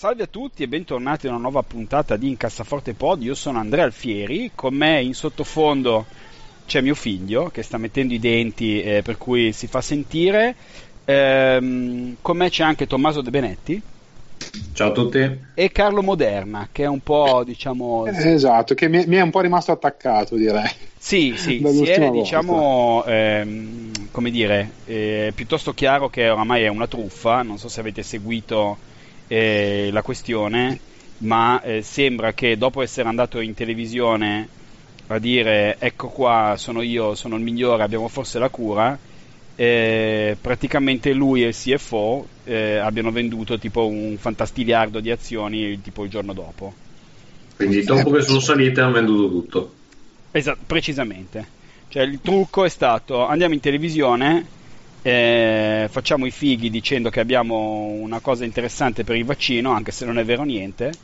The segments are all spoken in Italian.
Salve a tutti e bentornati a una nuova puntata di Incassaforte Pod. Io sono Andrea Alfieri, con me in sottofondo c'è mio figlio che sta mettendo i denti eh, per cui si fa sentire. Ehm, con me c'è anche Tommaso De Benetti. Ciao a tutti. E Carlo Moderna, che è un po', diciamo... Eh, esatto, che mi, mi, è un po' rimasto attaccato, direi. Sì, sì, si è, diciamo, ehm, come dire, eh, piuttosto chiaro che oramai è una truffa, non so se avete seguito eh, la questione, ma eh, sembra che dopo essere andato in televisione a dire ecco qua sono io, sono il migliore, abbiamo forse la cura, eh, praticamente lui e il CFO eh, abbiano venduto tipo un fantastiliardo di azioni tipo il giorno dopo. Quindi dopo che sono salite hanno venduto tutto. Esatto, precisamente. Cioè il trucco è stato andiamo in televisione eh, facciamo i fighi dicendo che abbiamo una cosa interessante per il vaccino, anche se non è vero niente,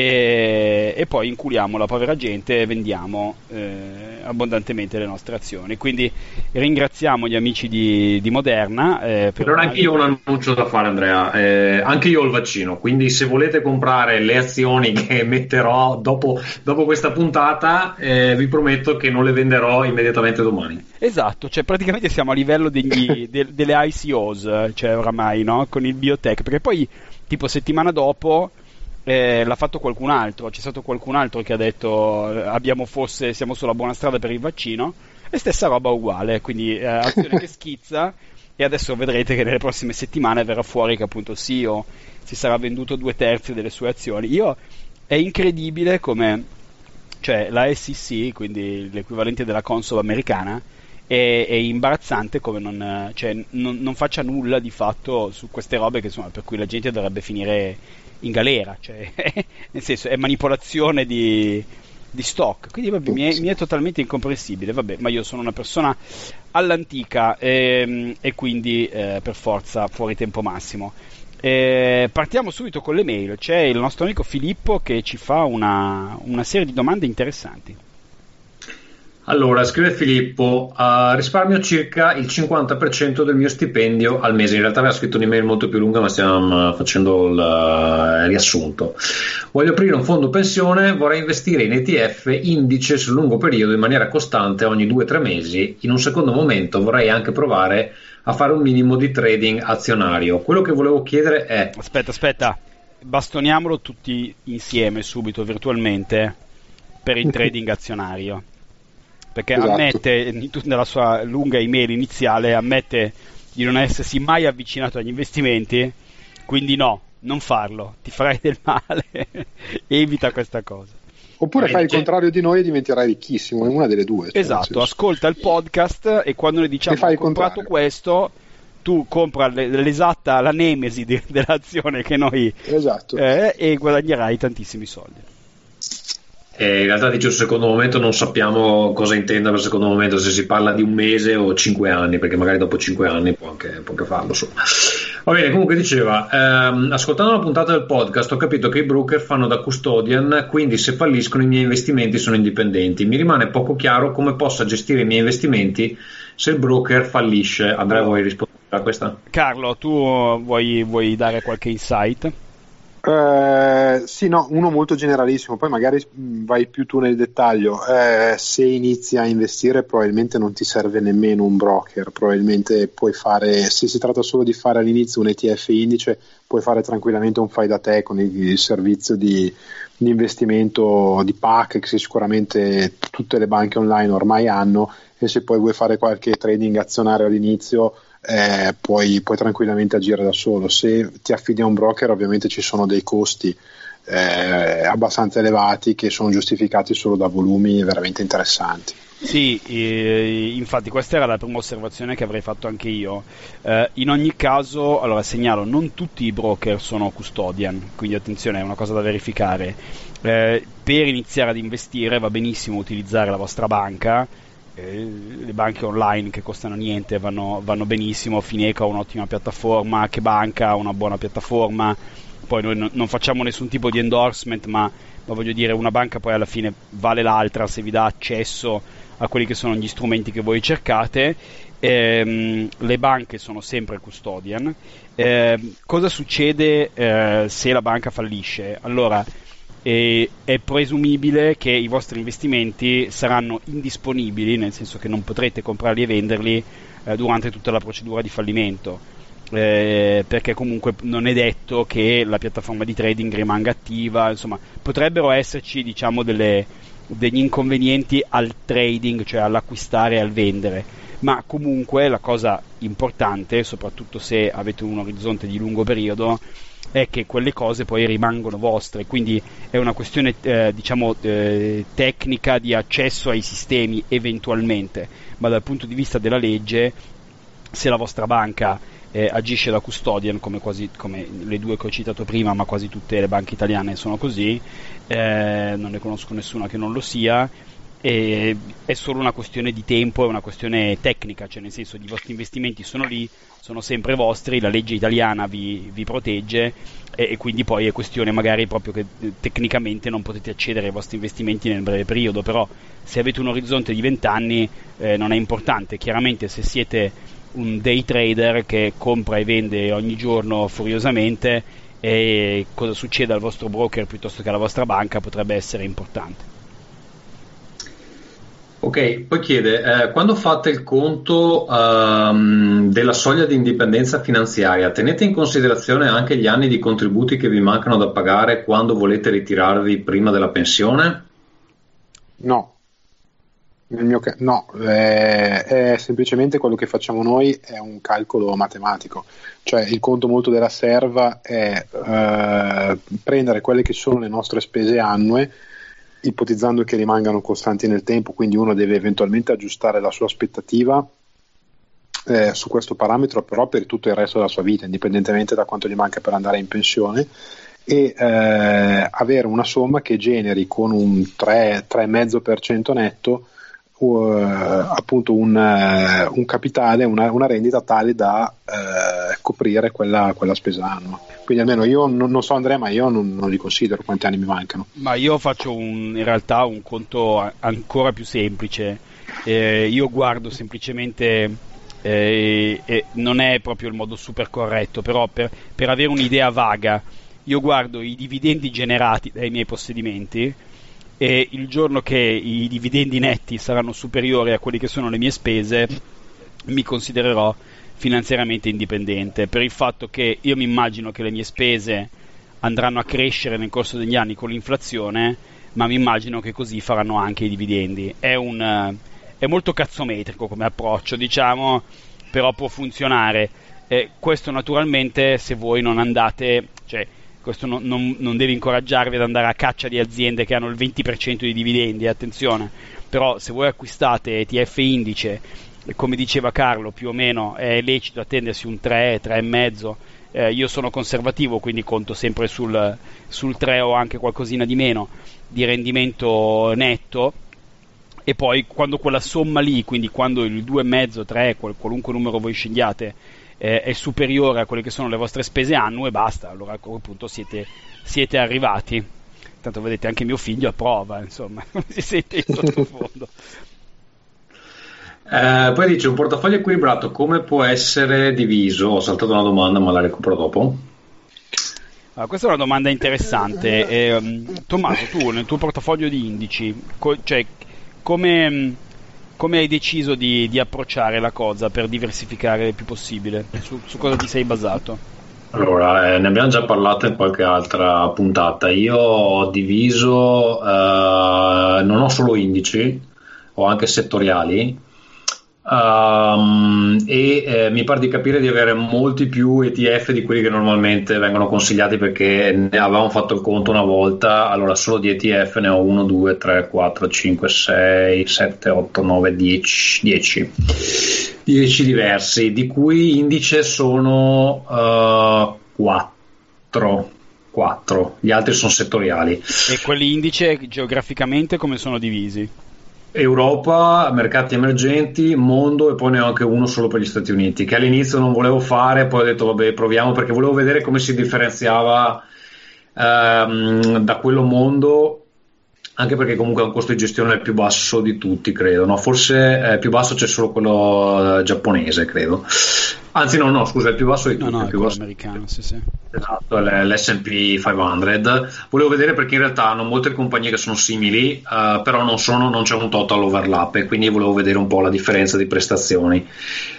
e, e poi inculiamo la povera gente e vendiamo eh, abbondantemente le nostre azioni. Quindi ringraziamo gli amici di, di Moderna. Eh, per allora anche io ho un annuncio da fare Andrea, eh, anche io ho il vaccino, quindi se volete comprare le azioni che metterò dopo, dopo questa puntata eh, vi prometto che non le venderò immediatamente domani. Esatto, cioè praticamente siamo a livello degli, de, delle ICOs, cioè oramai, no? con il biotech, perché poi tipo settimana dopo eh, l'ha fatto qualcun altro, c'è stato qualcun altro che ha detto eh, abbiamo forse, siamo sulla buona strada per il vaccino e stessa roba uguale, quindi eh, azione che schizza e adesso vedrete che nelle prossime settimane verrà fuori che appunto CEO si sarà venduto due terzi delle sue azioni. Io è incredibile come cioè la SEC, quindi l'equivalente della console americana, è, è imbarazzante come non, cioè, non, non, faccia nulla di fatto su queste robe che, insomma, per cui la gente dovrebbe finire in galera, cioè, nel senso è manipolazione di, di stock, quindi vabbè, mi, è, mi, è, totalmente incomprensibile, vabbè, ma io sono una persona all'antica ehm, e quindi eh, per forza fuori tempo massimo. Eh, partiamo subito con le mail, c'è il nostro amico Filippo che ci fa una, una serie di domande interessanti. Allora, scrive Filippo, uh, risparmio circa il 50% del mio stipendio al mese. In realtà aveva scritto un'email molto più lunga, ma stiamo uh, facendo il uh, riassunto. Voglio aprire un fondo pensione, vorrei investire in ETF indice sul lungo periodo in maniera costante ogni 2-3 mesi. In un secondo momento vorrei anche provare a fare un minimo di trading azionario. Quello che volevo chiedere è... Aspetta, aspetta, bastoniamolo tutti insieme subito virtualmente per il trading azionario perché esatto. ammette, nella sua lunga email iniziale, ammette di non essersi mai avvicinato agli investimenti, quindi no, non farlo, ti farai del male, evita questa cosa. Oppure fai il contrario di noi e diventerai ricchissimo, è una delle due. Cioè esatto, ascolta il podcast e quando noi diciamo che hai comprato questo, tu compra l'esatta, la nemesi de, dell'azione che noi... Esatto. Eh, e guadagnerai tantissimi soldi. Eh, in realtà dice un secondo momento non sappiamo cosa intenda per secondo momento, se si parla di un mese o cinque anni, perché magari dopo cinque anni può anche, può anche farlo. Insomma. Va bene, comunque diceva, ehm, ascoltando la puntata del podcast ho capito che i broker fanno da custodian, quindi se falliscono i miei investimenti sono indipendenti. Mi rimane poco chiaro come possa gestire i miei investimenti se il broker fallisce. Andrea, vuoi rispondere a questa? Carlo, tu vuoi, vuoi dare qualche insight? Eh, sì, no, uno molto generalissimo, poi magari mm, vai più tu nel dettaglio. Eh, se inizi a investire, probabilmente non ti serve nemmeno un broker, probabilmente puoi fare, se si tratta solo di fare all'inizio un ETF indice, puoi fare tranquillamente un fai da te con il, il servizio di, di, investimento di PAC che sicuramente tutte le banche online ormai hanno e se poi vuoi fare qualche trading azionario all'inizio eh, puoi, puoi, tranquillamente agire da solo. Se ti affidi a un broker, ovviamente ci sono dei costi eh, abbastanza elevati che sono giustificati solo da volumi veramente interessanti. Sì, eh, infatti questa era la prima osservazione che avrei fatto anche io. Eh, in ogni caso, allora segnalo, non tutti i broker sono custodian, quindi attenzione, è una cosa da verificare. Eh, per iniziare ad investire va benissimo utilizzare la vostra banca, le banche online che costano niente vanno, vanno benissimo, Fineca ha un'ottima piattaforma, che banca ha una buona piattaforma, poi noi non facciamo nessun tipo di endorsement, ma, ma voglio dire, una banca poi alla fine vale l'altra se vi dà accesso a quelli che sono gli strumenti che voi cercate. Eh, le banche sono sempre custodian. Eh, cosa succede eh, se la banca fallisce? Allora, è presumibile che i vostri investimenti saranno indisponibili, nel senso che non potrete comprarli e venderli eh, durante tutta la procedura di fallimento. Eh, perché comunque non è detto che la piattaforma di trading rimanga attiva, insomma, potrebbero esserci diciamo delle, degli inconvenienti al trading, cioè all'acquistare e al vendere, ma comunque la cosa importante, soprattutto se avete un orizzonte di lungo periodo, è che quelle cose poi rimangono vostre, quindi è una questione eh, diciamo eh, tecnica di accesso ai sistemi eventualmente, ma dal punto di vista della legge se la vostra banca eh, agisce da custodian come, quasi, come le due che ho citato prima, ma quasi tutte le banche italiane sono così, eh, non ne conosco nessuna che non lo sia. E è solo una questione di tempo, è una questione tecnica, cioè nel senso i vostri investimenti sono lì, sono sempre vostri, la legge italiana vi, vi protegge e, e, quindi poi è questione magari proprio che eh, tecnicamente non potete accedere ai vostri investimenti nel breve periodo, però se avete un orizzonte di 20 anni eh, non è importante, chiaramente se siete un day trader che compra e vende ogni giorno furiosamente e cosa succede al vostro broker piuttosto che alla vostra banca potrebbe essere importante. Ok, poi chiede, eh, quando fate il conto um, della soglia di indipendenza finanziaria, tenete in considerazione anche gli anni di contributi che vi mancano da pagare quando volete ritirarvi prima della pensione? No, ca- no, è, è, semplicemente quello che facciamo noi è un calcolo matematico, cioè il conto molto della serva è eh, prendere quelle che sono le nostre spese annue, ipotizzando che rimangano costanti nel tempo, quindi uno deve eventualmente aggiustare la sua aspettativa eh, su questo parametro, però per tutto il resto della sua vita, indipendentemente da quanto gli manca per andare in pensione e eh, avere una somma che generi con un 3, 3,5% netto uh, appunto un, uh, un capitale, una, una, rendita tale da uh, coprire quella, quella, spesa annua. Quindi almeno io non, non so Andrea, ma io non, non, li considero quanti anni mi mancano. Ma io faccio un, in realtà un conto ancora più semplice. Eh, io guardo semplicemente eh, eh, non è proprio il modo super corretto, però per, per, avere un'idea vaga, io guardo i dividendi generati dai miei possedimenti e il giorno che i dividendi netti saranno superiori a quelli che sono le mie spese mi considererò finanziariamente indipendente. Per il fatto che io mi immagino che le mie spese andranno a crescere nel corso degli anni con l'inflazione ma mi immagino che così faranno anche i dividendi. È, un, è molto cazzometrico come approccio diciamo però può funzionare. Eh, questo naturalmente se voi non andate cioè questo non, non, non, deve incoraggiarvi ad andare a caccia di aziende che hanno il 20% di dividendi, attenzione, però se voi acquistate ETF indice, come diceva Carlo, più o meno è lecito attendersi un 3, 3,5, eh, io sono conservativo, quindi conto sempre sul, sul 3 o anche qualcosina di meno di rendimento netto, e poi quando quella somma lì, quindi quando il 2,5, 3, qualunque numero voi scegliate, eh, è superiore a quelle che sono le vostre spese annue, basta, allora a quel punto siete, siete arrivati. Tanto vedete anche mio figlio approva, insomma, si sente in sottofondo. Eh, poi dice un portafoglio equilibrato come può essere diviso? Ho saltato una domanda ma la recupero dopo. Allora, questa è una domanda interessante. Eh, Tommaso, tu nel tuo portafoglio di indici, co- cioè, come, come hai deciso di, di, approcciare la cosa per diversificare il più possibile? Su, su cosa ti sei basato? Allora, eh, ne abbiamo già parlato in qualche altra puntata. Io ho diviso, eh, non ho solo indici, ho anche settoriali. Um, e eh, mi pare di capire di avere molti più ETF di quelli che normalmente vengono consigliati perché ne avevamo fatto il conto una volta. Allora solo di ETF ne ho 1, 2, 3, 4, 5, 6, 7, 8, 9, 10 10, 10 diversi di cui indice sono uh, 4 4 gli altri sono settoriali. E quelli indice geograficamente come sono divisi? Europa, mercati emergenti, mondo e poi ne ho anche uno solo per gli Stati Uniti, che all'inizio non volevo fare, poi ho detto vabbè proviamo perché volevo vedere come si differenziava ehm, da quello mondo, anche perché comunque ha un costo di gestione più basso di tutti, credo, no? forse eh, più basso c'è solo quello eh, giapponese, credo. Anzi, no, no, scusa, il più basso di tutti. No, no, il più basso americano, sì, sì. Esatto, l'SP 500. Volevo vedere perché in realtà hanno molte compagnie che sono simili, uh, però non, sono, non, c'è un total overlap e quindi volevo vedere un po' la differenza di prestazioni.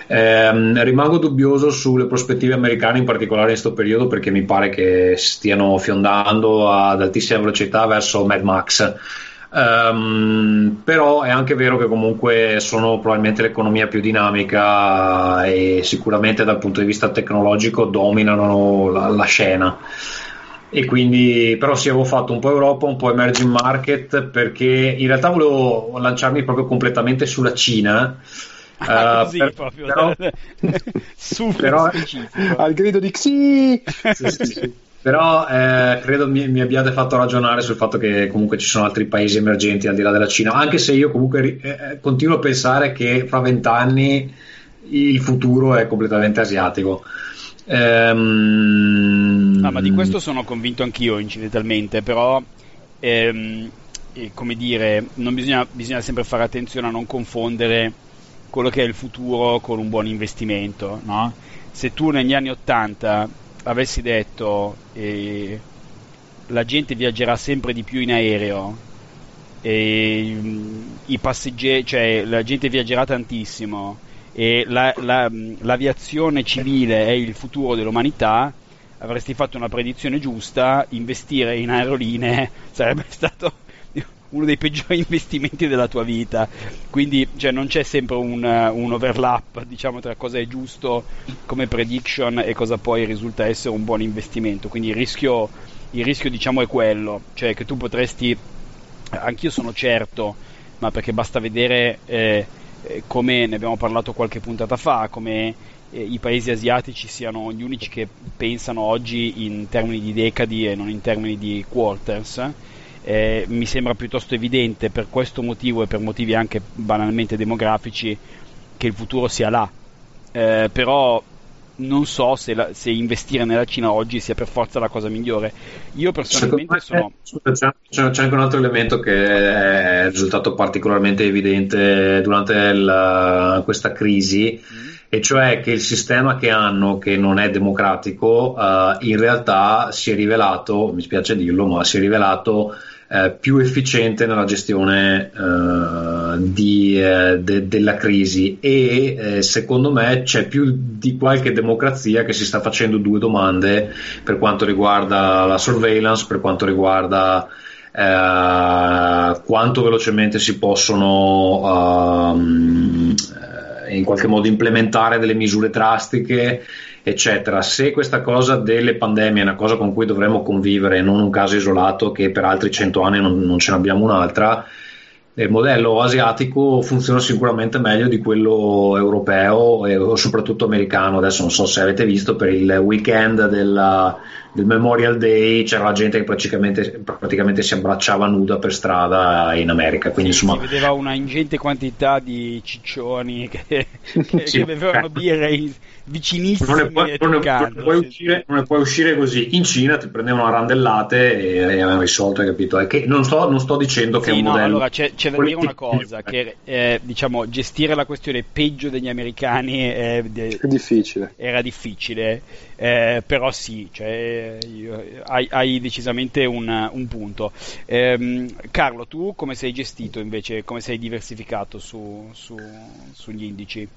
Eh, rimango dubbioso sulle prospettive americane, in particolare in questo periodo, perché mi pare che stiano fiondando ad altissima velocità verso Mad Max Um, però è anche vero che comunque sono probabilmente l'economia più dinamica e sicuramente dal punto di vista tecnologico dominano la, la scena. E quindi però sì avevo fatto un po' Europa un po' emerging market perché in realtà volevo lanciarmi proprio completamente sulla Cina. Ah, così per, proprio. però, super però, al grido di Xi! Sì, sì, sì. Però eh, credo mi, mi, abbiate fatto ragionare sul fatto che comunque ci sono altri paesi emergenti al di là della Cina, anche se io comunque eh, eh continuo a pensare che fra vent'anni il futuro è completamente asiatico. Ehm... No, ma di questo sono convinto anch'io incidentalmente, però ehm, come dire, bisogna, bisogna sempre fare attenzione a non confondere quello che è il futuro con un buon investimento. No? Se tu negli anni 80 avessi detto eh, la gente viaggerà sempre di più in aereo e mm, i passeggeri, cioè la gente viaggerà tantissimo e la, la, mm, l'aviazione civile è il futuro dell'umanità, avresti fatto una predizione giusta, investire in aerolinee sarebbe stato uno dei peggiori investimenti della tua vita. Quindi cioè, non c'è sempre un, un, overlap diciamo, tra cosa è giusto come prediction e cosa poi risulta essere un buon investimento. Quindi il rischio, il rischio diciamo, è quello, cioè che tu potresti, anch'io sono certo, ma perché basta vedere eh, eh come ne abbiamo parlato qualche puntata fa, come eh, i paesi asiatici siano gli unici che pensano oggi in termini di decadi e non in termini di quarters eh, mi sembra piuttosto evidente per questo motivo e per motivi anche banalmente demografici che il futuro sia là. Eh, però non so se, la, se, investire nella Cina oggi sia per forza la cosa migliore. Io personalmente sono. C'è, c'è, anche un altro elemento che è risultato particolarmente evidente durante il, questa crisi. Mm. E cioè che il sistema che hanno, che non è democratico, uh, in realtà si è rivelato, mi spiace dirlo, ma si è rivelato eh, più efficiente nella gestione eh, di, eh, de, della crisi. E eh, secondo me c'è più di qualche democrazia che si sta facendo due domande per quanto riguarda la surveillance, per quanto riguarda eh, quanto velocemente si possono um, in qualche modo implementare delle misure drastiche eccetera. Se questa cosa delle pandemie è una cosa con cui dovremmo convivere non un caso isolato che per altri cento anni non, non ce n'abbiamo un'altra, il modello asiatico funziona sicuramente meglio di quello europeo e soprattutto americano. Adesso non so se avete visto per il weekend della, del Memorial Day c'era la gente che praticamente, praticamente, si abbracciava nuda per strada in America. Quindi, sì, insomma... Si vedeva una ingente quantità di ciccioni che, che, sì, che bevevano birre vicinissimi non ne puoi, non ne, non ne puoi sì. uscire, non ne puoi uscire così in Cina ti prendevano a randellate e, e avevano risolto hai capito è che non sto, non sto dicendo che è un no, modello allora c'è, c'è da dire una cosa che eh, diciamo gestire la questione peggio degli americani è, è difficile. era difficile eh, però sì cioè, io, hai, hai, decisamente un, un punto. Eh, Carlo tu come sei gestito invece come sei diversificato su, su, sugli indici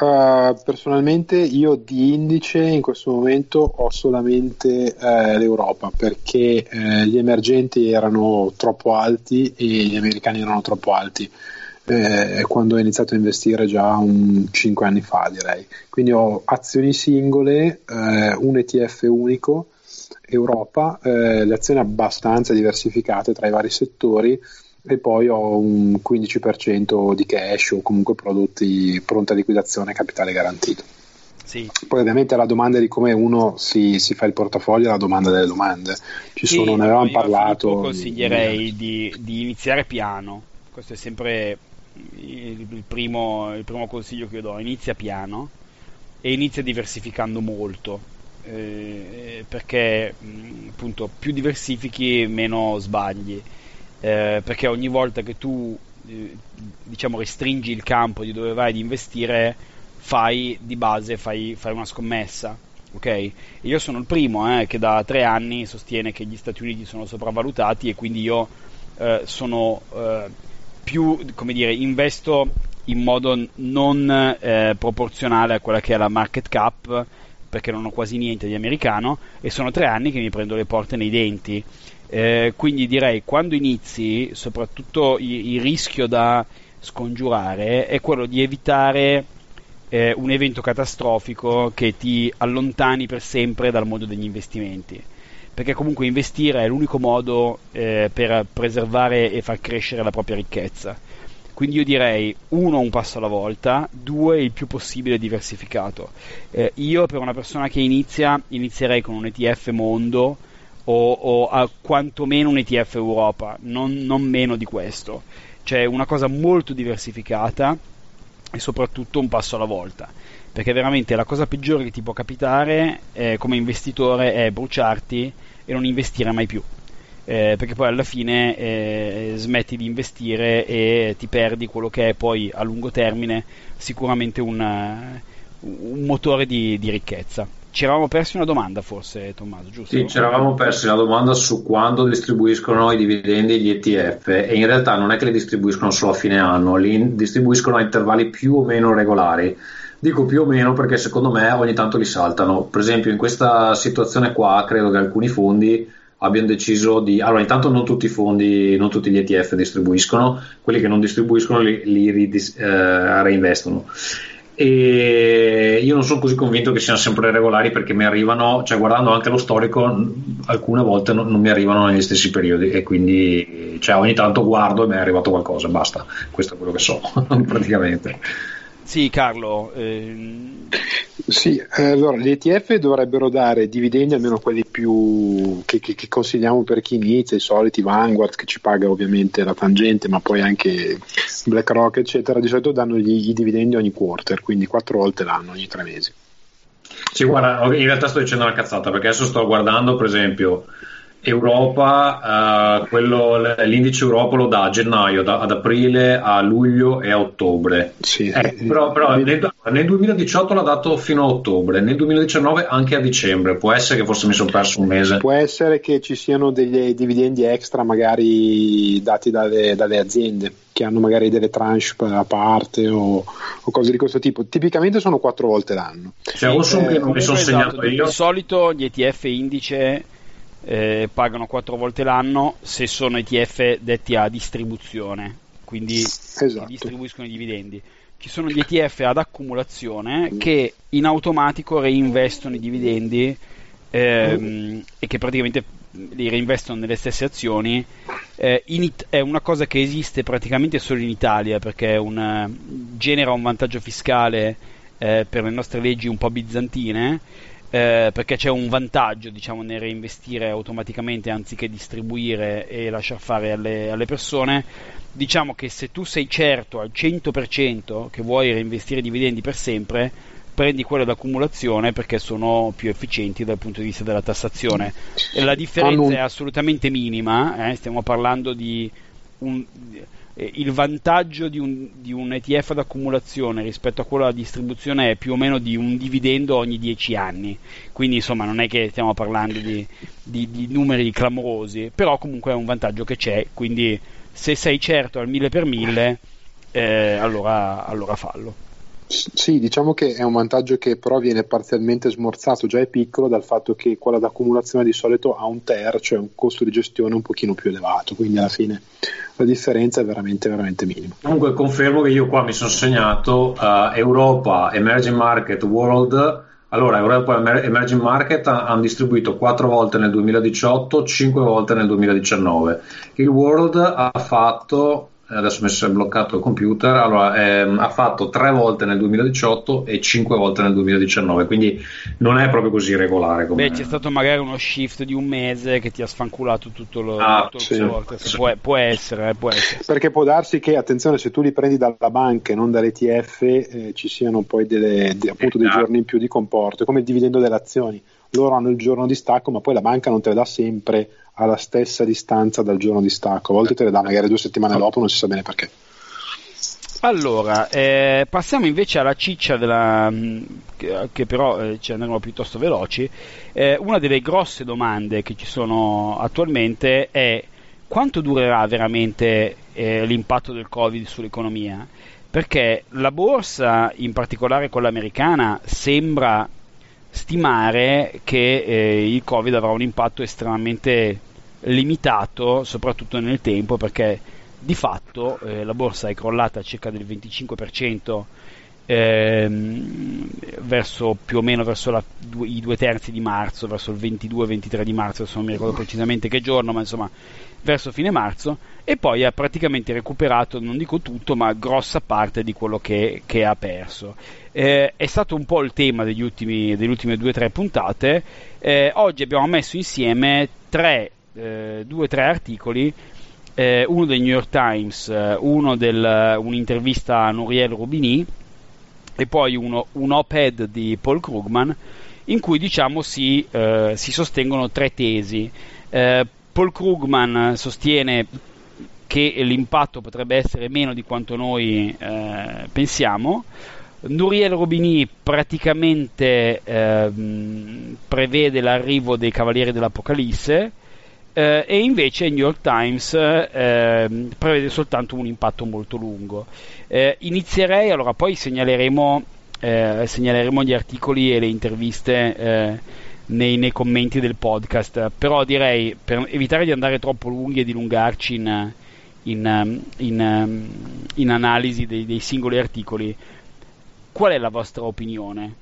Uh, personalmente io di indice in questo momento ho solamente uh, l'Europa perché uh, gli emergenti erano troppo alti e gli americani erano troppo alti. eh, quando ho iniziato a investire già un 5 anni fa direi. Quindi ho azioni singole, eh, un ETF unico, Europa, eh, le azioni abbastanza diversificate tra i vari settori e poi ho un 15% di cash o comunque prodotti pronta liquidazione capitale garantito. Sì. Poi ovviamente la domanda di come uno si, si, fa il portafoglio è la domanda delle domande. Ci sì, sono, ne avevamo parlato. Io consiglierei di, di, iniziare piano, questo è sempre il, il, primo, il primo consiglio che io do, inizia piano e inizia diversificando molto. Eh, perché appunto più diversifichi meno sbagli eh, perché ogni volta che tu eh, diciamo restringi il campo di dove vai ad investire fai di base fai, fai una scommessa ok? Io sono il primo eh, che da tre anni sostiene che gli Stati Uniti sono sopravvalutati e quindi io eh, sono eh, più, come dire, investo in modo non eh, proporzionale a quella che è la market cap perché non ho quasi niente di americano e sono tre anni che mi prendo le porte nei denti. Eh, quindi direi quando inizi, soprattutto il, rischio da scongiurare è quello di evitare eh, un evento catastrofico che ti allontani per sempre dal mondo degli investimenti. Perché comunque investire è l'unico modo eh, per preservare e far crescere la propria ricchezza. Quindi io direi uno un passo alla volta, due il più possibile diversificato. Eh, io per una persona che inizia inizierei con un ETF mondo o, o a quantomeno un ETF Europa, non, non meno di questo. Cioè una cosa molto diversificata e soprattutto un passo alla volta perché veramente la cosa peggiore che ti può capitare eh, come investitore è bruciarti e non investire mai più eh, perché poi alla fine eh, smetti di investire e ti perdi quello che è poi a lungo termine sicuramente una, un motore di, di ricchezza. Ci eravamo persi una domanda forse Tommaso, giusto? Sì, ci eravamo persi una domanda su quando distribuiscono i dividendi gli ETF e in realtà non è che li distribuiscono solo a fine anno, li distribuiscono a intervalli più o meno regolari. Dico più o meno perché secondo me ogni tanto li saltano. Per esempio in questa situazione qua credo che alcuni fondi abbiano deciso di... Allora, intanto non tutti i fondi, non tutti gli ETF distribuiscono, quelli che non distribuiscono li, li eh, reinvestono. E io non sono così convinto che siano sempre regolari perché mi arrivano, cioè guardando anche lo storico, alcune volte non, non mi arrivano negli stessi periodi e quindi cioè, ogni tanto guardo e mi è arrivato qualcosa, basta, questo è quello che so praticamente. Sì, Carlo. Ehm... Sì, allora gli ETF dovrebbero dare dividendi, almeno quelli più che, che, che, consigliamo per chi inizia, i soliti Vanguard che ci paga ovviamente la tangente, ma poi anche BlackRock, eccetera. Di solito danno gli, i dividendi ogni quarter, quindi quattro volte l'anno, ogni tre mesi. Sì, guarda, in realtà sto dicendo una cazzata perché adesso sto guardando, per esempio, Europa, uh, quello, l'indice Europa lo dà a gennaio, da, ad aprile, a luglio e a ottobre. Sì, eh, però, però nel, nel, 2018 l'ha dato fino a ottobre, nel 2019 anche a dicembre. Può essere che forse mi sono perso un mese. Può essere che ci siano degli dividendi extra, magari dati dalle, dalle aziende che hanno magari delle tranche a parte o, o, cose di questo tipo. Tipicamente sono quattro volte l'anno. Cioè, o sono eh, che non mi sono esatto, segnato io. Di solito gli ETF indice eh, pagano quattro volte l'anno se sono ETF detti a distribuzione, quindi esatto. distribuiscono i dividendi. Ci sono gli ETF ad accumulazione che in automatico reinvestono i dividendi ehm, e che praticamente li reinvestono nelle stesse azioni. Eh, it- è una cosa che esiste praticamente solo in Italia perché un, genera un vantaggio fiscale eh, per le nostre leggi un po' bizantine eh, perché c'è un vantaggio diciamo, nel reinvestire automaticamente anziché distribuire e lasciar fare alle, alle, persone. Diciamo che se tu sei certo al 100% che vuoi reinvestire dividendi per sempre, prendi quelle d'accumulazione perché sono più efficienti dal punto di vista della tassazione. E la differenza è assolutamente minima, eh? stiamo parlando di un, eh, il vantaggio di un, di un, ETF d'accumulazione rispetto a quello della distribuzione è più o meno di un dividendo ogni 10 anni, quindi insomma non è che stiamo parlando di, di, di numeri clamorosi, però comunque è un vantaggio che c'è, quindi se sei certo al 1000 per 1000 eh, allora, allora fallo. Sì, diciamo che è un vantaggio che però viene parzialmente smorzato, già è piccolo, dal fatto che quella d'accumulazione di solito ha un TER, cioè un costo di gestione un pochino più elevato, quindi alla fine la differenza è veramente, veramente minima. Comunque confermo che io qua mi sono segnato uh, Europa, Emerging Market, World. Allora, Europa Emerging Market hanno distribuito 4 volte nel 2018, 5 volte nel 2019. Il World ha fatto adesso mi si è bloccato il computer, allora, ehm, ha fatto tre volte nel 2018 e cinque volte nel 2019, quindi non è proprio così regolare. Come... Beh, c'è stato magari uno shift di un mese che ti ha sfanculato tutto lo, ah, tutto sì, sì. Può, può, essere, eh, può, essere, Perché può darsi che, attenzione, se tu li prendi dalla banca e non dall'ETF, eh, ci siano poi delle, de, appunto, dei esatto. giorni in più di comporto, come il dividendo delle azioni. Loro hanno il giorno di stacco, ma poi la banca non te le dà sempre alla stessa distanza dal giorno di stacco. A volte te le dà magari due settimane dopo, non si sa bene perché. Allora, eh, passiamo invece alla ciccia della, mm, che, che, però eh, ci andremo piuttosto veloci. Eh, una delle grosse domande che ci sono attualmente è quanto durerà veramente eh, l'impatto del Covid sull'economia? Perché la borsa, in particolare quella americana, sembra stimare che eh, il Covid avrà un impatto estremamente limitato, soprattutto nel tempo, perché di fatto eh, la borsa è crollata circa del 25% ehm, verso più o meno verso la, due, i due terzi di marzo, verso il 22-23 di marzo, adesso non mi ricordo precisamente che giorno, ma insomma verso fine marzo, e poi ha praticamente recuperato, non dico tutto, ma grossa parte di quello che, che ha perso. Eh, è stato un po' il tema degli ultimi, delle ultime due o tre puntate. Eh, oggi abbiamo messo insieme tre eh, due o tre articoli, eh, uno del New York Times, eh, uno del, un'intervista a Nouriel Rubini e poi uno, un op-ed di Paul Krugman in cui diciamo si, eh, si sostengono tre tesi. Eh, Paul Krugman sostiene che l'impatto potrebbe essere meno di quanto noi pensiamo, Nuriel Robini praticamente eh, prevede l'arrivo dei Cavalieri dell'Apocalisse eh, e invece il New York Times eh, prevede soltanto un impatto molto lungo. Eh, inizierei, allora poi segnaleremo, eh, segnaleremo, gli articoli e le interviste eh, nei, nei, commenti del podcast, però direi per evitare di andare troppo lunghi e dilungarci in, in, in, in analisi dei, dei, singoli articoli, qual è la vostra opinione?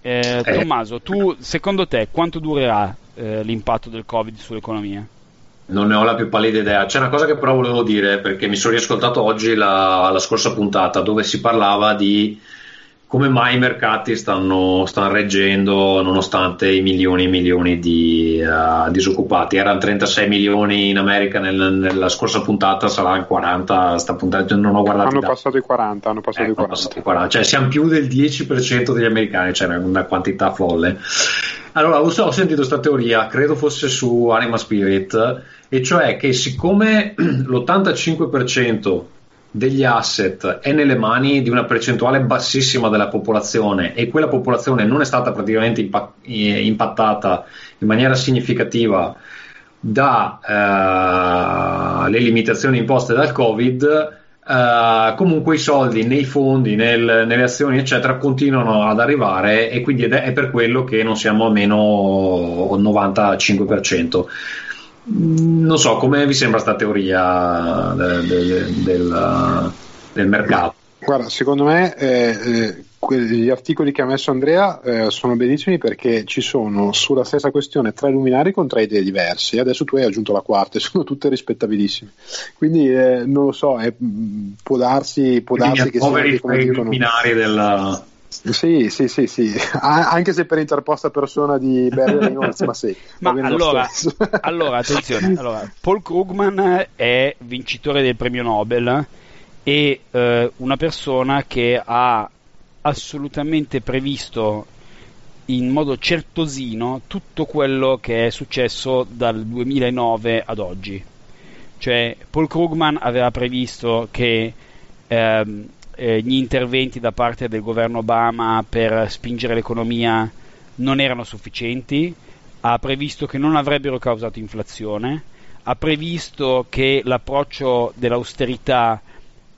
Eh, Tommaso, tu secondo te quanto durerà l'impatto del Covid sull'economia? Non ne ho la più pallida idea. C'è una cosa che però volevo dire perché mi sono riascoltato oggi la, la scorsa puntata dove si parlava di come mai i mercati stanno, stanno reggendo nonostante i milioni e milioni di uh, disoccupati. Erano 36 milioni in America nel, nella scorsa puntata, saranno 40. Sta puntata, non ho guardato. Hanno passato i 40. Hanno passato, eh, i 40. Passato i 40. Cioè, siamo più del 10% degli americani, cioè una quantità folle. Allora, ho sentito questa teoria, credo fosse su Anima Spirit, e cioè che siccome l'85% degli asset è nelle mani di una percentuale bassissima della popolazione e quella popolazione non è stata praticamente impattata in maniera significativa dalle eh, limitazioni imposte dal Covid, Uh, comunque i soldi nei fondi, nel, nelle azioni, eccetera, continuano ad arrivare e quindi è, per quello che non siamo a meno 95%. Mm, non so, come vi sembra questa teoria del, del, del, del mercato? Guarda, secondo me eh, eh, gli articoli che ha messo Andrea eh, sono bellissimi perché ci sono sulla stessa questione tre luminari con tre idee diverse. Adesso tu hai aggiunto la quarta e sono tutte rispettabilissime. Quindi eh, non lo so, mm, può darsi, può darsi che siano i luminari della. Sì, sì, sì, sì, anche se per interposta persona di Barry Reynolds, ma sì. ma allora, allora, attenzione, allora, Paul Krugman è vincitore del premio Nobel e eh, una persona che ha assolutamente previsto in modo certosino tutto quello che è successo dal 2009 ad oggi. Cioè, Paul Krugman aveva previsto che ehm, eh, gli interventi da parte del governo Obama per spingere l'economia non erano sufficienti, ha previsto che non avrebbero causato inflazione, ha previsto che l'approccio dell'austerità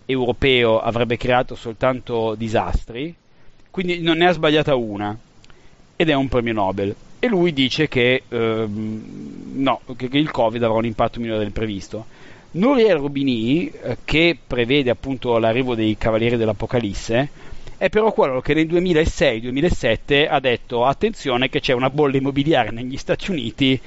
europeo avrebbe creato soltanto disastri, quindi non ne ha sbagliata una ed è un premio Nobel. E lui dice che, ehm, no, che, che il Covid avrà un impatto minore del previsto. Nouriel Rubini, eh, che prevede appunto l'arrivo dei Cavalieri dell'Apocalisse, è però quello che nel 2006-2007 ha detto attenzione che c'è una bolla immobiliare negli Stati Uniti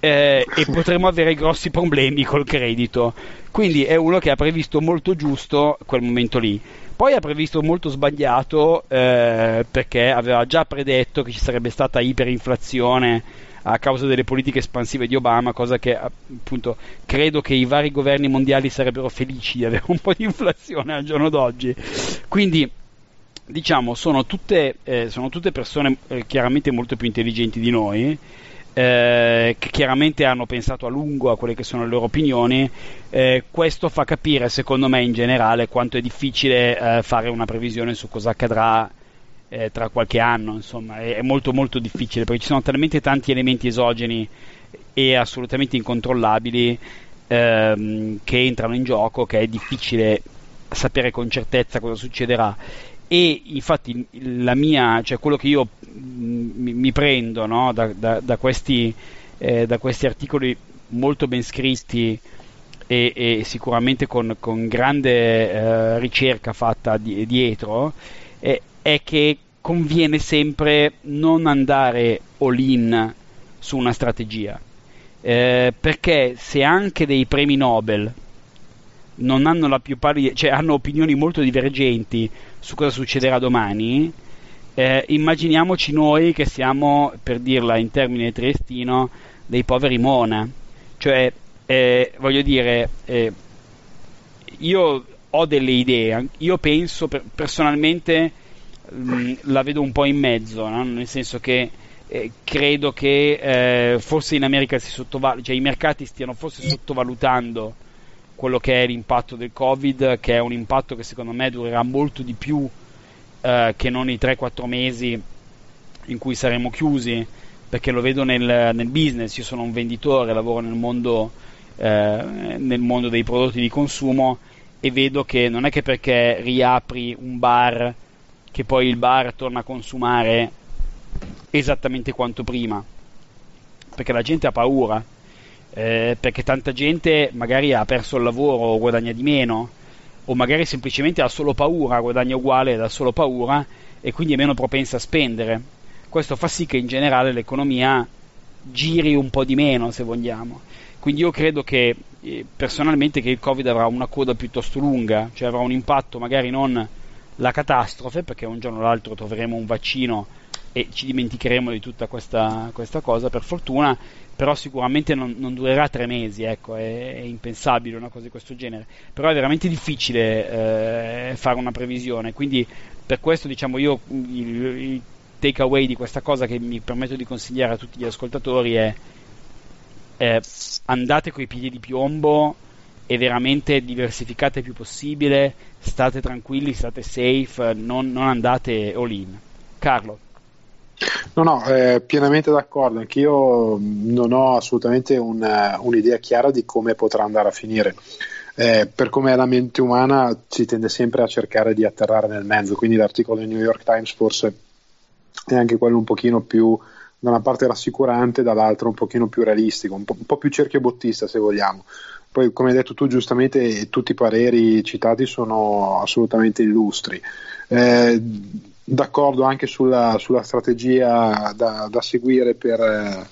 eh, e potremo avere grossi problemi col credito. Quindi è uno che ha previsto molto giusto quel momento lì. Poi ha previsto molto sbagliato eh, perché aveva già predetto che ci sarebbe stata iperinflazione a causa delle politiche espansive di Obama, cosa che appunto credo che i vari governi mondiali sarebbero felici di avere un po' di inflazione al giorno d'oggi. Quindi diciamo sono tutte, eh, sono tutte persone eh, chiaramente molto più intelligenti di noi eh, che chiaramente hanno pensato a lungo a quelle che sono le loro opinioni, eh, questo fa capire, secondo me, in generale, quanto è difficile eh, fare una previsione su cosa accadrà eh, tra qualche anno. Insomma, è, è, molto molto difficile perché ci sono talmente tanti elementi esogeni e assolutamente incontrollabili ehm, che entrano in gioco che è difficile sapere con certezza cosa succederà e infatti mia, cioè quello che io mm, mi, mi prendo no, da, da, da, questi, eh, da, questi, articoli molto ben scritti e, e sicuramente con, con grande eh, ricerca fatta di, dietro eh, è che conviene sempre non andare all in su una strategia eh, perché se anche dei premi Nobel non hanno la più pari, cioè hanno opinioni molto divergenti su cosa succederà domani, eh, immaginiamoci noi che siamo, per dirla in termine triestino, dei poveri mona. Cioè, eh, voglio dire, eh, io ho delle idee, io penso per, personalmente la vedo un po' in mezzo, no? nel senso che eh, credo che eh, forse in America si sottovaluta, cioè i mercati stiano forse sottovalutando quello che è l'impatto del Covid, che è un impatto che secondo me durerà molto di più eh, che non i 3-4 mesi in cui saremo chiusi, perché lo vedo nel, nel business, io sono un venditore, lavoro nel mondo, eh, nel mondo dei prodotti di consumo e vedo che non è che perché riapri un bar che poi il bar torna a consumare esattamente quanto prima, perché la gente ha paura eh, perché tanta gente magari ha perso il lavoro o guadagna di meno, o magari semplicemente ha solo paura, guadagna uguale da solo paura e quindi è meno propensa a spendere. Questo fa sì che in generale l'economia giri un po' di meno, se vogliamo. Quindi io credo che eh, personalmente che il Covid avrà una coda piuttosto lunga, cioè avrà un impatto magari non la catastrofe, perché un giorno o l'altro troveremo un vaccino e ci dimenticheremo di tutta questa, questa cosa per fortuna, però sicuramente non, non durerà tre mesi, ecco, è, è, impensabile una cosa di questo genere. Però è veramente difficile eh, fare una previsione, quindi per questo diciamo io il, il take away di questa cosa che mi permetto di consigliare a tutti gli ascoltatori è eh, andate coi piedi di piombo e veramente diversificate il più possibile, state tranquilli, state safe, non, non andate all in. Carlo. No, no, eh, pienamente d'accordo. Anch'io non ho assolutamente un, un'idea chiara di come potrà andare a finire. Eh, per come è la mente umana si tende sempre a cercare di atterrare nel mezzo, quindi l'articolo del New York Times forse è anche quello un pochino più da una parte rassicurante, dall'altra un pochino più realistico, un po', un po più cerchio bottista se vogliamo. Poi, come hai detto tu giustamente, tutti i pareri citati sono assolutamente illustri. Eh, d'accordo anche sulla, sulla strategia da, da seguire per,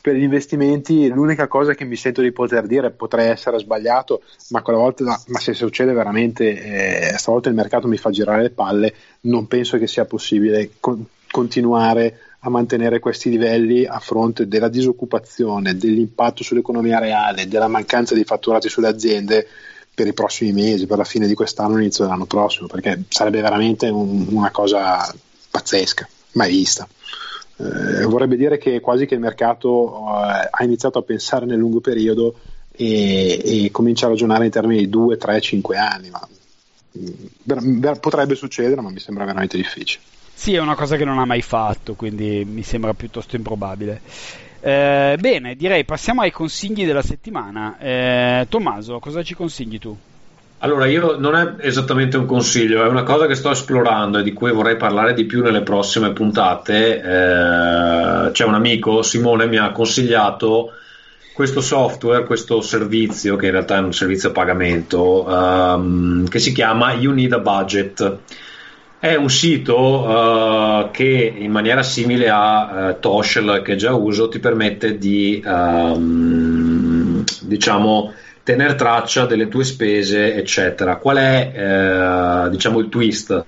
per, gli investimenti. L'unica cosa che mi sento di poter dire, potrei essere sbagliato, ma volta, ma se succede veramente, eh, stavolta il mercato mi fa girare le palle, non penso che sia possibile con, continuare a mantenere questi livelli a fronte della disoccupazione, dell'impatto sull'economia reale, della mancanza di fatturati sulle aziende per i prossimi mesi, per la fine di quest'anno, inizio dell'anno prossimo, perché sarebbe veramente un, una cosa pazzesca, mai vista. Eh, vorrebbe dire che quasi che il mercato eh, ha iniziato a pensare nel lungo periodo e, e comincia a ragionare in termini di 2, 3, 5 anni, ma mm, potrebbe succedere, ma mi sembra veramente difficile. Sì, è una cosa che non ha mai fatto, quindi mi sembra piuttosto improbabile. Eh, bene, direi passiamo ai consigli della settimana. Eh, Tommaso, cosa ci consigli tu? Allora, io non è esattamente un consiglio, è una cosa che sto esplorando e di cui vorrei parlare di più nelle prossime puntate. Eh, c'è un amico, Simone, mi ha consigliato questo software, questo servizio, che in realtà è un servizio a pagamento, um, che si chiama You Need a Budget. È un sito uh, che in maniera simile a uh, Toshel che già uso ti permette di um, diciamo tenere traccia delle tue spese, eccetera. Qual è uh, diciamo il twist?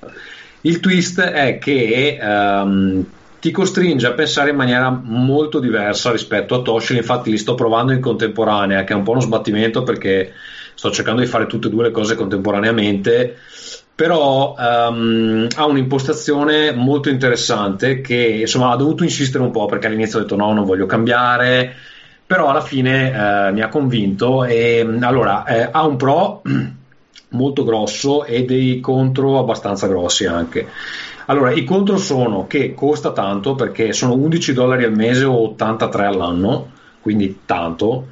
Il twist è che um, ti costringe a pensare in maniera molto diversa rispetto a Toshel, infatti li sto provando in contemporanea, che è un po' uno sbattimento perché sto cercando di fare tutte e due le cose contemporaneamente, però um, ha un'impostazione molto interessante che insomma ha dovuto insistere un po' perché all'inizio ho detto no, non voglio cambiare, però alla fine eh, mi ha convinto e allora eh, ha un pro molto grosso e dei contro abbastanza grossi anche. Allora, i contro sono che costa tanto perché sono 11 dollari al mese o 83 all'anno, quindi tanto.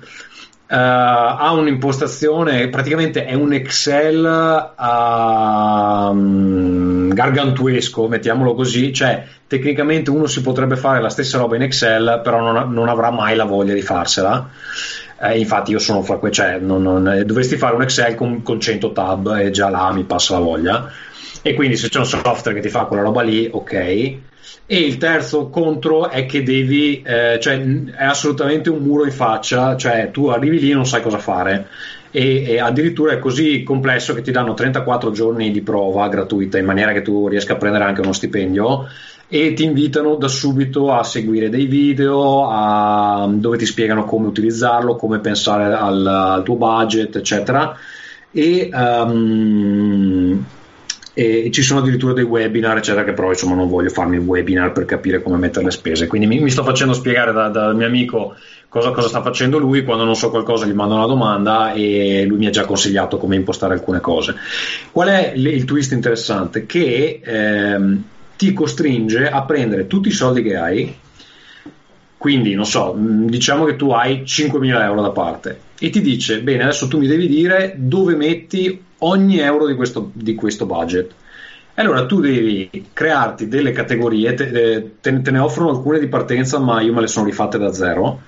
Uh, ha un'impostazione, praticamente è un Excel uh, gargantuesco, mettiamolo così, cioè tecnicamente uno si potrebbe fare la stessa roba in Excel, però non, non avrà mai la voglia di farsela. Eh, infatti io sono fra quei, cioè non, non, dovresti fare un Excel con, con 100 tab e già là mi passa la voglia e quindi se c'è un software che ti fa quella roba lì, ok. E il terzo contro è che devi, eh, cioè è assolutamente un muro in faccia, cioè tu arrivi lì e non sai cosa fare. E, e, addirittura è così complesso che ti danno 34 giorni di prova gratuita in maniera che tu riesca a prendere anche uno stipendio e ti invitano da subito a seguire dei video a, dove ti spiegano come utilizzarlo, come pensare al, al tuo budget, eccetera. E um, e ci sono addirittura dei webinar eccetera che però insomma non voglio farmi il webinar per capire come mettere le spese. Quindi mi, mi sto facendo spiegare dal da mio amico cosa, cosa, sta facendo lui. Quando non so qualcosa gli mando una domanda e lui mi ha già consigliato come impostare alcune cose. Qual è il, il twist interessante? che ehm, ti costringe a prendere tutti i soldi che hai. Quindi non so diciamo che tu hai 5.000 euro da parte e ti dice bene adesso tu mi devi dire dove metti ogni euro di questo, di questo budget. Allora tu devi crearti delle categorie, te, te, te, ne offrono alcune di partenza, ma io me le sono rifatte da zero.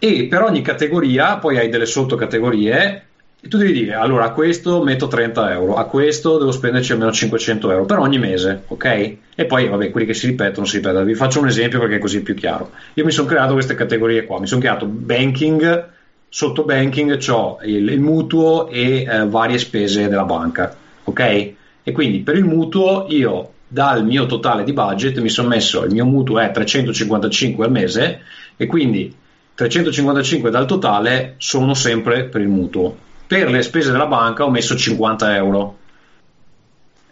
E per ogni categoria poi hai delle sottocategorie e tu devi dire, allora a questo metto 30 euro, a questo devo spenderci almeno 500 euro per ogni mese, ok? E poi, vabbè, quelli che si ripetono, si ripetono. Vi faccio un esempio perché è così più chiaro. Io mi sono creato queste categorie qua, mi sono creato banking, sotto banking ho il, il mutuo e eh, varie spese della banca, ok? E quindi per il mutuo io dal mio totale di budget mi sono messo il mio mutuo è 355 al mese e quindi 355 dal totale sono sempre per il mutuo. Per le spese della banca ho messo 50 euro.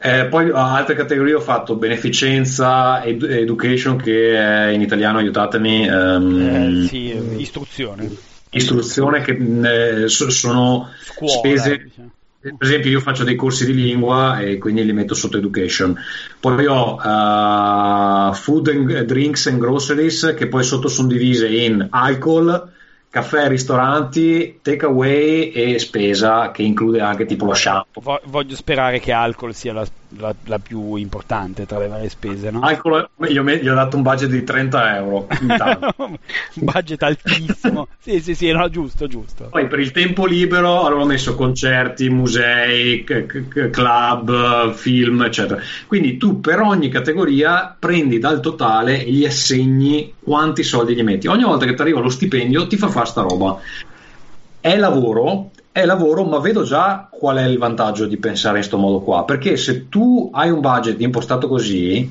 Eh, poi altre categorie ho fatto beneficenza, ed- education che in italiano aiutatemi. Um, eh, sì, istruzione istruzione che eh, sono Scuola, spese diciamo. per esempio io faccio dei corsi di lingua e quindi li metto sotto education poi ho uh, food and drinks and groceries che poi sotto sono divise in alcol caffè, ristoranti, takeaway e spesa che include anche tipo lo shampoo. Voglio sperare che alcol sia la, la, la più importante tra le varie spese, no? Alcol, io gli ho dato un budget di 30 euro. un budget altissimo. sì, sì, sì, no, giusto, giusto. Poi per il tempo libero allora ho messo concerti, musei, club, film, eccetera. Quindi tu per ogni categoria prendi dal totale e gli assegni quanti soldi gli metti. Ogni volta che ti arriva lo stipendio ti fa fare sta roba. È lavoro, è lavoro, ma vedo già qual è il vantaggio di pensare in questo modo qua. Perché se tu hai un budget impostato così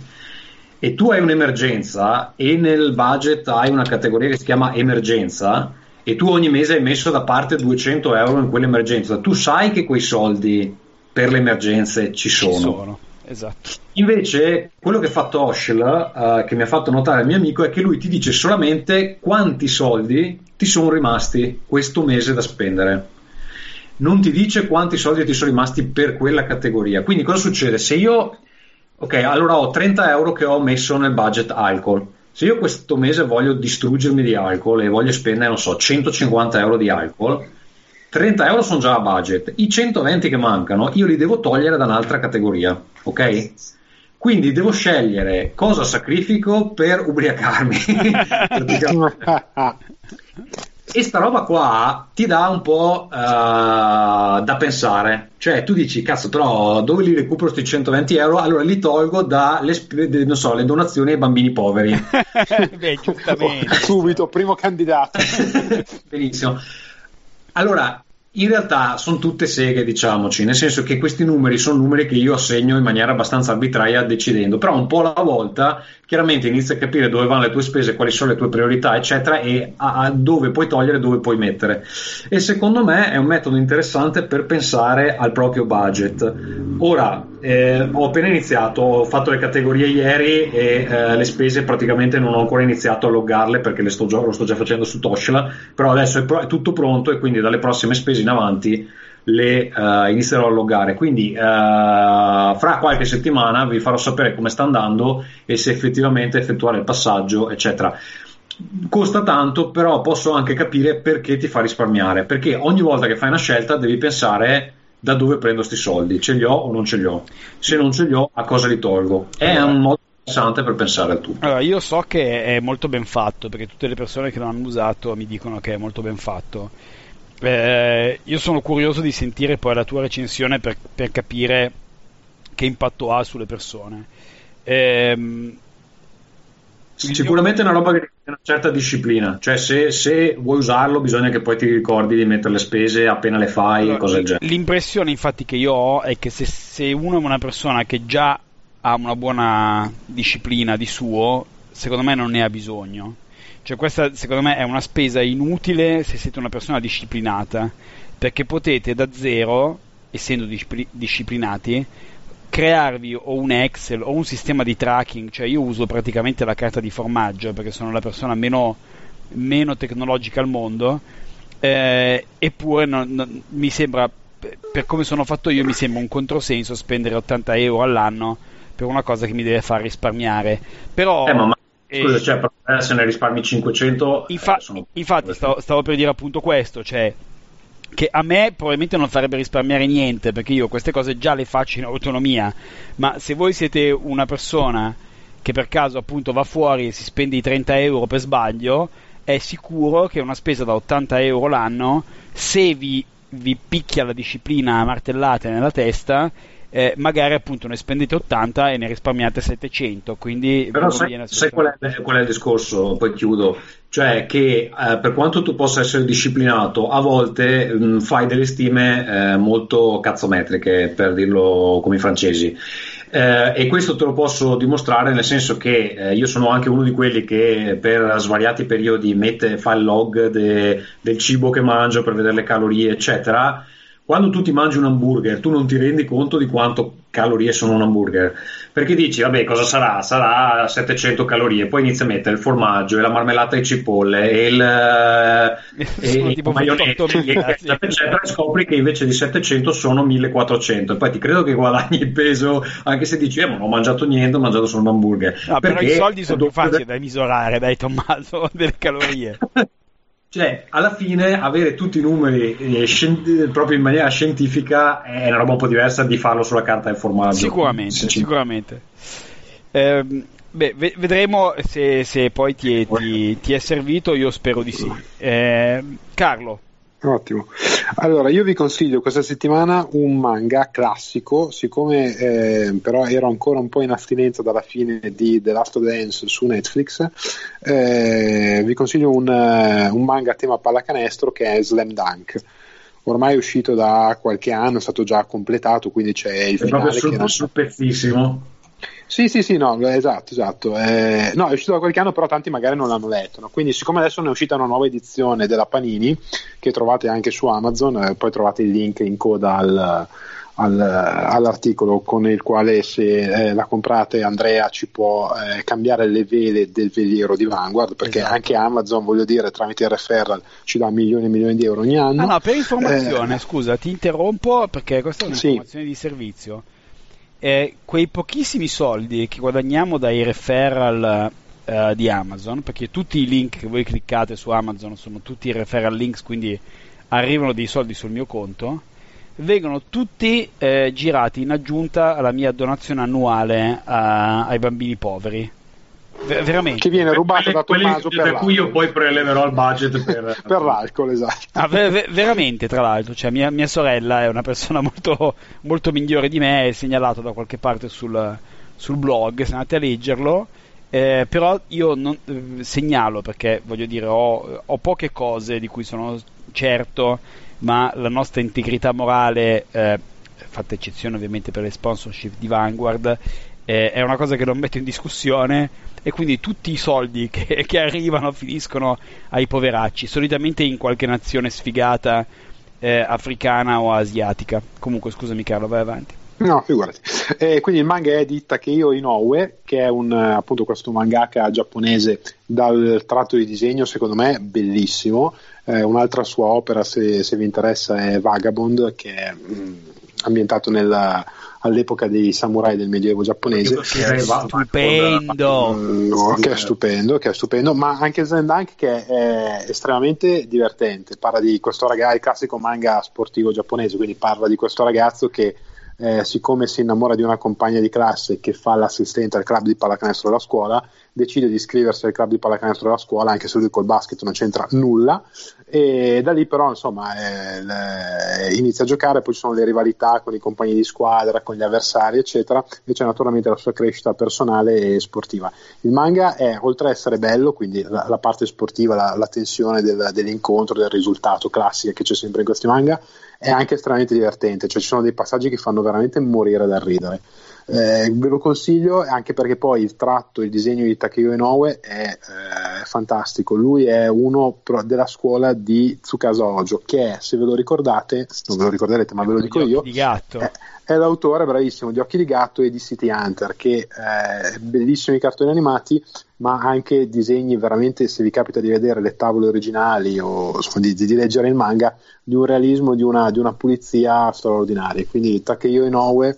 e tu hai un'emergenza e nel budget hai una categoria che si chiama emergenza e tu ogni mese hai messo da parte 200 euro in quell'emergenza, tu sai che quei soldi per le emergenze ci sono. Ci sono esatto. Invece, quello che fa Toshel, uh, che mi ha fatto notare il mio amico, è che lui ti dice solamente quanti soldi ti sono rimasti questo mese da spendere. Non ti dice quanti soldi ti sono rimasti per quella categoria. Quindi, cosa succede? Se io, ok, allora ho 30 euro che ho messo nel budget alcol. Se io questo mese voglio distruggermi di alcol e voglio spendere, non so, 150 euro di alcol, 30 euro sono già a budget, i 120 che mancano io li devo togliere da un'altra categoria, ok? Quindi devo scegliere cosa sacrifico per ubriacarmi. e sta roba qua ti dà un po' uh, da pensare. Cioè, tu dici, cazzo, però dove li recupero questi 120 euro? Allora li tolgo dalle so, donazioni ai bambini poveri. Beh, giustamente. Subito, primo candidato. Benissimo. Allora, in realtà sono tutte seghe, diciamoci, nel senso che questi numeri sono numeri che io assegno in maniera abbastanza arbitraria decidendo, però un po' alla volta chiaramente inizi a capire dove vanno le tue spese, quali sono le tue priorità, eccetera, e a, a dove puoi togliere, dove puoi mettere. E secondo me è un metodo interessante per pensare al proprio budget. Ora, eh, ho appena iniziato, ho fatto le categorie ieri e eh, le spese praticamente non ho ancora iniziato a loggarle perché sto lo sto già facendo su Toshla, però adesso è, pro- è tutto pronto e quindi dalle prossime spese in avanti le uh, inizierò a loggare. Quindi uh, fra qualche settimana vi farò sapere come sta andando e se effettivamente effettuare il passaggio, eccetera. Costa tanto, però posso anche capire perché ti fa risparmiare. Perché ogni volta che fai una scelta devi pensare da dove prendo questi soldi, ce li ho o non ce li ho. Se non ce li ho, a cosa li tolgo? È un modo interessante per pensare al tutto. Allora, io so che è molto ben fatto, perché tutte le persone che l'hanno usato mi dicono che è molto ben fatto eh, io sono curioso di sentire poi la tua recensione per, per capire che impatto ha sulle persone. Eh, Sicuramente è una roba che richiede una certa disciplina, cioè se, se, vuoi usarlo bisogna che poi ti ricordi di mettere le spese appena le fai allora, e cose del genere. L'impressione infatti che io ho è che se, se uno è una persona che già ha una buona disciplina di suo, secondo me non ne ha bisogno cioè questa secondo me è una spesa inutile se siete una persona disciplinata, perché potete da zero, essendo discipli- disciplinati, crearvi o un Excel o un sistema di tracking, cioè io uso praticamente la carta di formaggio perché sono la persona meno, meno tecnologica al mondo, eh, eppure non, non, mi sembra, per come sono fatto io, mi sembra un controsenso spendere 80 euro all'anno per una cosa che mi deve far risparmiare. Però... Eh, ma Scusa, cioè, per se ne risparmi 500... Infa- eh, sono... Infatti, stavo, stavo, per dire appunto questo, cioè che a me probabilmente non farebbe risparmiare niente, perché io queste cose già le faccio in autonomia, ma se voi siete una persona che per caso appunto va fuori e si spende i 30 euro per sbaglio, è sicuro che una spesa da 80 euro l'anno, se vi, vi picchia la disciplina a martellate nella testa, eh, magari appunto ne spendete 80 e ne risparmiate 700 quindi però sai, sai qual, è, qual, è, il discorso? Poi chiudo. Cioè che eh, per quanto tu possa essere disciplinato a volte mh, mm, fai delle stime eh, molto cazzometriche per dirlo come i francesi. Eh, e questo te lo posso dimostrare nel senso che eh, io sono anche uno di quelli che per svariati periodi mette, fa il log de, del cibo che mangio per vedere le calorie eccetera quando tu ti mangi un hamburger, tu non ti rendi conto di quanto calorie sono un hamburger, perché dici, vabbè, cosa sarà? Sarà 700 calorie, poi inizi a mettere il formaggio e la marmellata di cipolle e il, e, tipo maionese, eccetera, eccetera, e scopri che invece di 700 sono 1400 e poi ti credo che guadagni il peso, anche se dici, eh, ma non ho mangiato niente, ho mangiato solo un hamburger. No, però i soldi sono più facili da misurare, dai Tommaso, delle calorie. Cioè, alla fine avere tutti i numeri eh, scien- proprio in maniera scientifica è una roba un po' diversa di farlo sulla carta del formaggio. Sicuramente, sicuramente. Eh, beh, vedremo se, se poi ti è, ti, ti è, servito, io spero di sì. Eh, Carlo. Ottimo. Allora, io vi consiglio questa settimana un manga classico, siccome eh, però ero ancora un po' in astinenza dalla fine di The Last Dance su Netflix, eh, vi consiglio un, uh, un, manga a tema pallacanestro che è Slam Dunk. Ormai è uscito da qualche anno, è stato già completato, quindi c'è il è finale. Proprio sul, sul pezzissimo. Sì, sì, sì, no, esatto, esatto. Eh, no, è uscito da qualche anno, però tanti magari non l'hanno letto. No? Quindi, siccome adesso ne è uscita una nuova edizione della Panini, che trovate anche su Amazon, eh, poi trovate il link in coda al, al, all'articolo con il quale se eh, la comprate Andrea ci può eh, cambiare le vele del veliero di Vanguard, perché esatto. anche Amazon, voglio dire, tramite referral ci dà milioni e milioni di euro ogni anno. Ah, no, per informazione, eh, scusa, ti interrompo perché questa è un'informazione sì. di servizio eh, quei pochissimi soldi che guadagniamo dai referral eh, di Amazon, perché tutti i link che voi cliccate su Amazon sono tutti referral links, quindi arrivano dei soldi sul mio conto, vengono tutti eh, girati in aggiunta alla mia donazione annuale eh, ai bambini poveri. Veramente. Che viene rubato da Tommaso per da cui io poi preleverò il budget per, per l'alcol, esatto. Ah, ver- veramente, tra l'altro, cioè, mia, mia, sorella è una persona molto, molto migliore di me, è segnalato da qualche parte sul, sul blog, se andate a leggerlo. Eh, però io non, eh, segnalo perché voglio dire ho, ho, poche cose di cui sono certo ma la nostra integrità morale eh, fatta eccezione ovviamente per le sponsorship di Vanguard eh, è una cosa che non metto in discussione e quindi tutti i soldi che, che arrivano finiscono ai poveracci solitamente in qualche nazione sfigata eh, africana o asiatica comunque scusami Carlo vai avanti No, figurati. Eh, quindi il manga è di Takeo Inoue, che è un, appunto questo mangaka giapponese dal tratto di disegno, secondo me, bellissimo. Eh, un'altra sua opera, se, se, vi interessa, è Vagabond, che è mh, mm, ambientato nella, all'epoca dei samurai del medioevo giapponese. Stupendo! No, che è stupendo, che è stupendo, ma anche Zendunk che è estremamente divertente. Parla di questo ragazzo, il classico manga sportivo giapponese, quindi parla di questo ragazzo che eh, siccome si innamora di una compagna di classe che fa l'assistente al club di pallacanestro della scuola, decide di iscriversi al club di pallacanestro della scuola, anche se lui col basket non c'entra nulla, e da lì però insomma eh, le, inizia a giocare, poi ci sono le rivalità con i compagni di squadra, con gli avversari, eccetera, e c'è naturalmente la sua crescita personale e sportiva. Il manga è, oltre ad essere bello, quindi la, la parte sportiva, la, la tensione del, dell'incontro, del risultato classica che c'è sempre in questi manga, è anche estremamente divertente, cioè ci sono dei passaggi che fanno veramente morire dal ridere. Eh, ve lo consiglio anche perché poi il tratto, il disegno di Takeo Inoue è, eh, fantastico. Lui è uno della scuola di Tsukasa Ojo, che è, se ve lo ricordate, non ve lo ricorderete, ma ve lo dico io, è, è, l'autore bravissimo di Occhi di Gatto e di City Hunter, che eh, bellissimi cartoni animati, ma anche disegni veramente, se vi capita di vedere le tavole originali o insomma, di, di, leggere il manga, di un realismo, di una, di una pulizia straordinaria. Quindi Takeo Inoue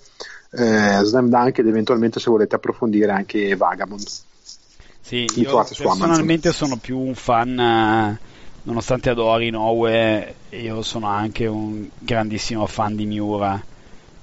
eh, Slam Dunk ed eventualmente se volete approfondire anche Vagabond. Sì, io personalmente sono più un fan, eh, nonostante adori Nowe, io sono anche un grandissimo fan di Miura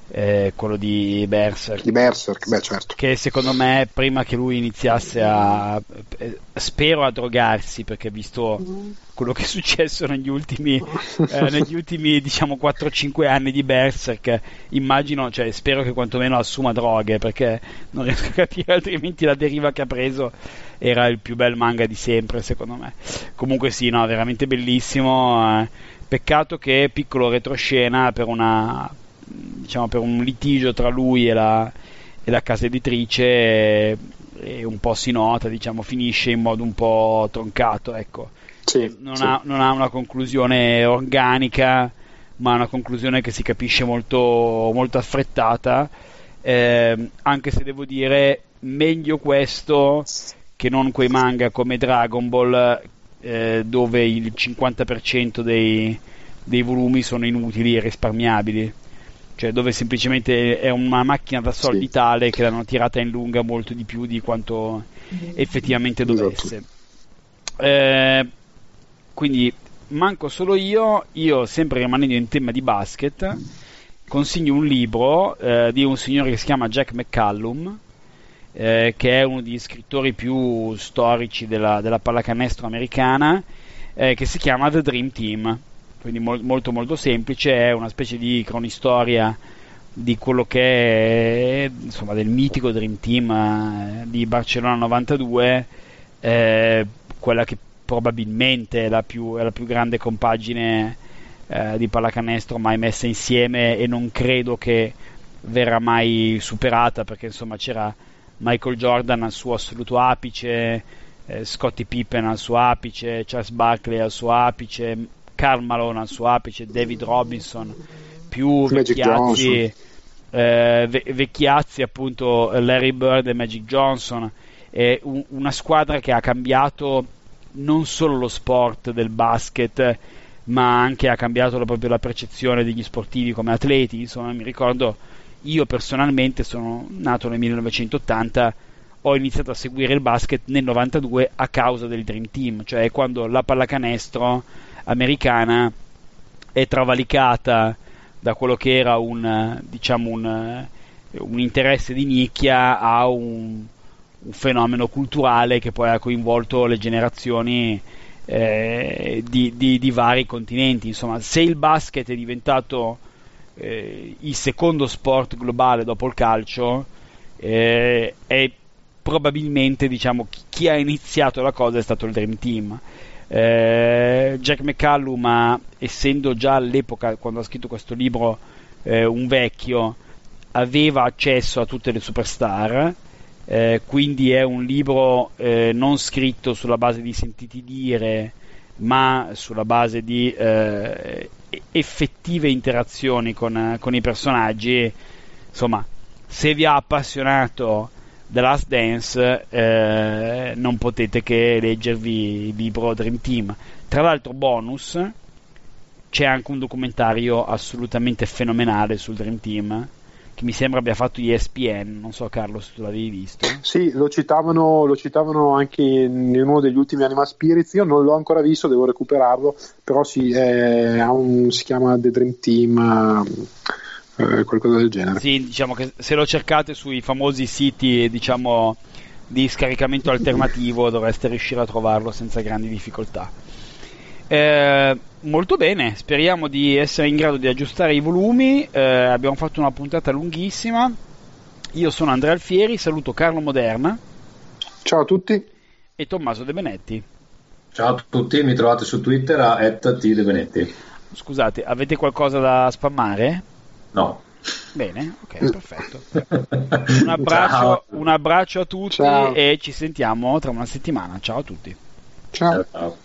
eh, quello di Berserk. Di Berserk, beh certo. Che secondo me prima che lui iniziasse a... Eh, spero a drogarsi perché visto quello che è successo negli ultimi, eh, negli ultimi diciamo 4-5 anni di Berserk, immagino, cioè spero che quantomeno assuma droghe perché non riesco a capire altrimenti la deriva che ha preso era il più bel manga di sempre secondo me. Comunque sì, no, veramente bellissimo. Eh. Peccato che piccolo retroscena per una diciamo, per un litigio tra lui e la, e la casa editrice e, e un po' si nota, diciamo, finisce in modo un po' troncato, ecco. Sì, non, sì. Ha, non, Ha, una conclusione organica, ma una conclusione che si capisce molto, molto affrettata, eh, anche se devo dire meglio questo che non quei manga come Dragon Ball eh, dove il 50% dei, dei volumi sono inutili e risparmiabili cioè dove semplicemente è una macchina da soldi sì. tale che l'hanno tirata in lunga molto di più di quanto effettivamente esatto. dovesse. Eh, quindi manco solo io, io sempre rimanendo in tema di basket, consiglio un libro eh, di un signore che si chiama Jack McCallum, eh, che è uno degli scrittori più storici della, della pallacanestro americana, eh, che si chiama The Dream Team quindi mo- molto molto semplice, è una specie di cronistoria di quello che è insomma del mitico Dream Team eh, di Barcellona 92, eh, quella che probabilmente è la più, è la più grande compagine eh, di pallacanestro mai messa insieme e non credo che verrà mai superata perché insomma c'era Michael Jordan al suo assoluto apice, eh, Scottie Pippen al suo apice, Charles Barkley al suo apice, Carl Malone al suo apice, David Robinson, più vecchiazzi, eh, ve- vecchiazzi appunto Larry Bird e Magic Johnson, è un- una squadra che ha cambiato non solo lo sport del basket, ma anche ha cambiato la, proprio la percezione degli sportivi come atleti. Insomma, mi ricordo, io personalmente sono nato nel 1980, ho iniziato a seguire il basket nel 92 a causa del Dream Team, cioè quando la pallacanestro americana è travalicata da quello che era un, diciamo un, un interesse di nicchia a un, un fenomeno culturale che poi ha coinvolto le generazioni eh, di, di, di, vari continenti. Insomma, se il basket è diventato eh, il secondo sport globale dopo il calcio, eh, è probabilmente diciamo, chi ha iniziato la cosa è stato il Dream Team. Eh, Jack McCallum, essendo già all'epoca, quando ha scritto questo libro, eh, un vecchio, aveva accesso a tutte le superstar, eh, quindi è un libro eh, non scritto sulla base di sentiti dire, ma sulla base di eh, effettive interazioni con, con, i personaggi. Insomma, se vi ha appassionato The Last Dance, eh, non potete che leggervi il libro Dream Team. Tra l'altro, bonus, c'è anche un documentario assolutamente fenomenale sul Dream Team che mi sembra abbia fatto ESPN, non so Carlo se tu l'avevi visto. Sì, lo citavano, lo citavano anche in uno degli ultimi Animal Spirits, io non l'ho ancora visto, devo recuperarlo, però sì, è, un, si chiama The Dream Team, eh, qualcosa del genere. Sì, diciamo che se lo cercate sui famosi siti, diciamo, di scaricamento alternativo dovreste riuscire a trovarlo senza grandi difficoltà. Eh, molto bene, speriamo di essere in grado di aggiustare i volumi. Eh, abbiamo fatto una puntata lunghissima. Io sono Andrea Alfieri, saluto Carlo Moderna. Ciao a tutti. E Tommaso De Benetti. Ciao a tutti, mi trovate su Twitter a @tdebenetti. Scusate, avete qualcosa da spammare? No. Bene, ok, perfetto. Un abbraccio, un abbraccio a tutti Ciao. e ci sentiamo tra una settimana. Ciao a tutti. Ciao. Ciao.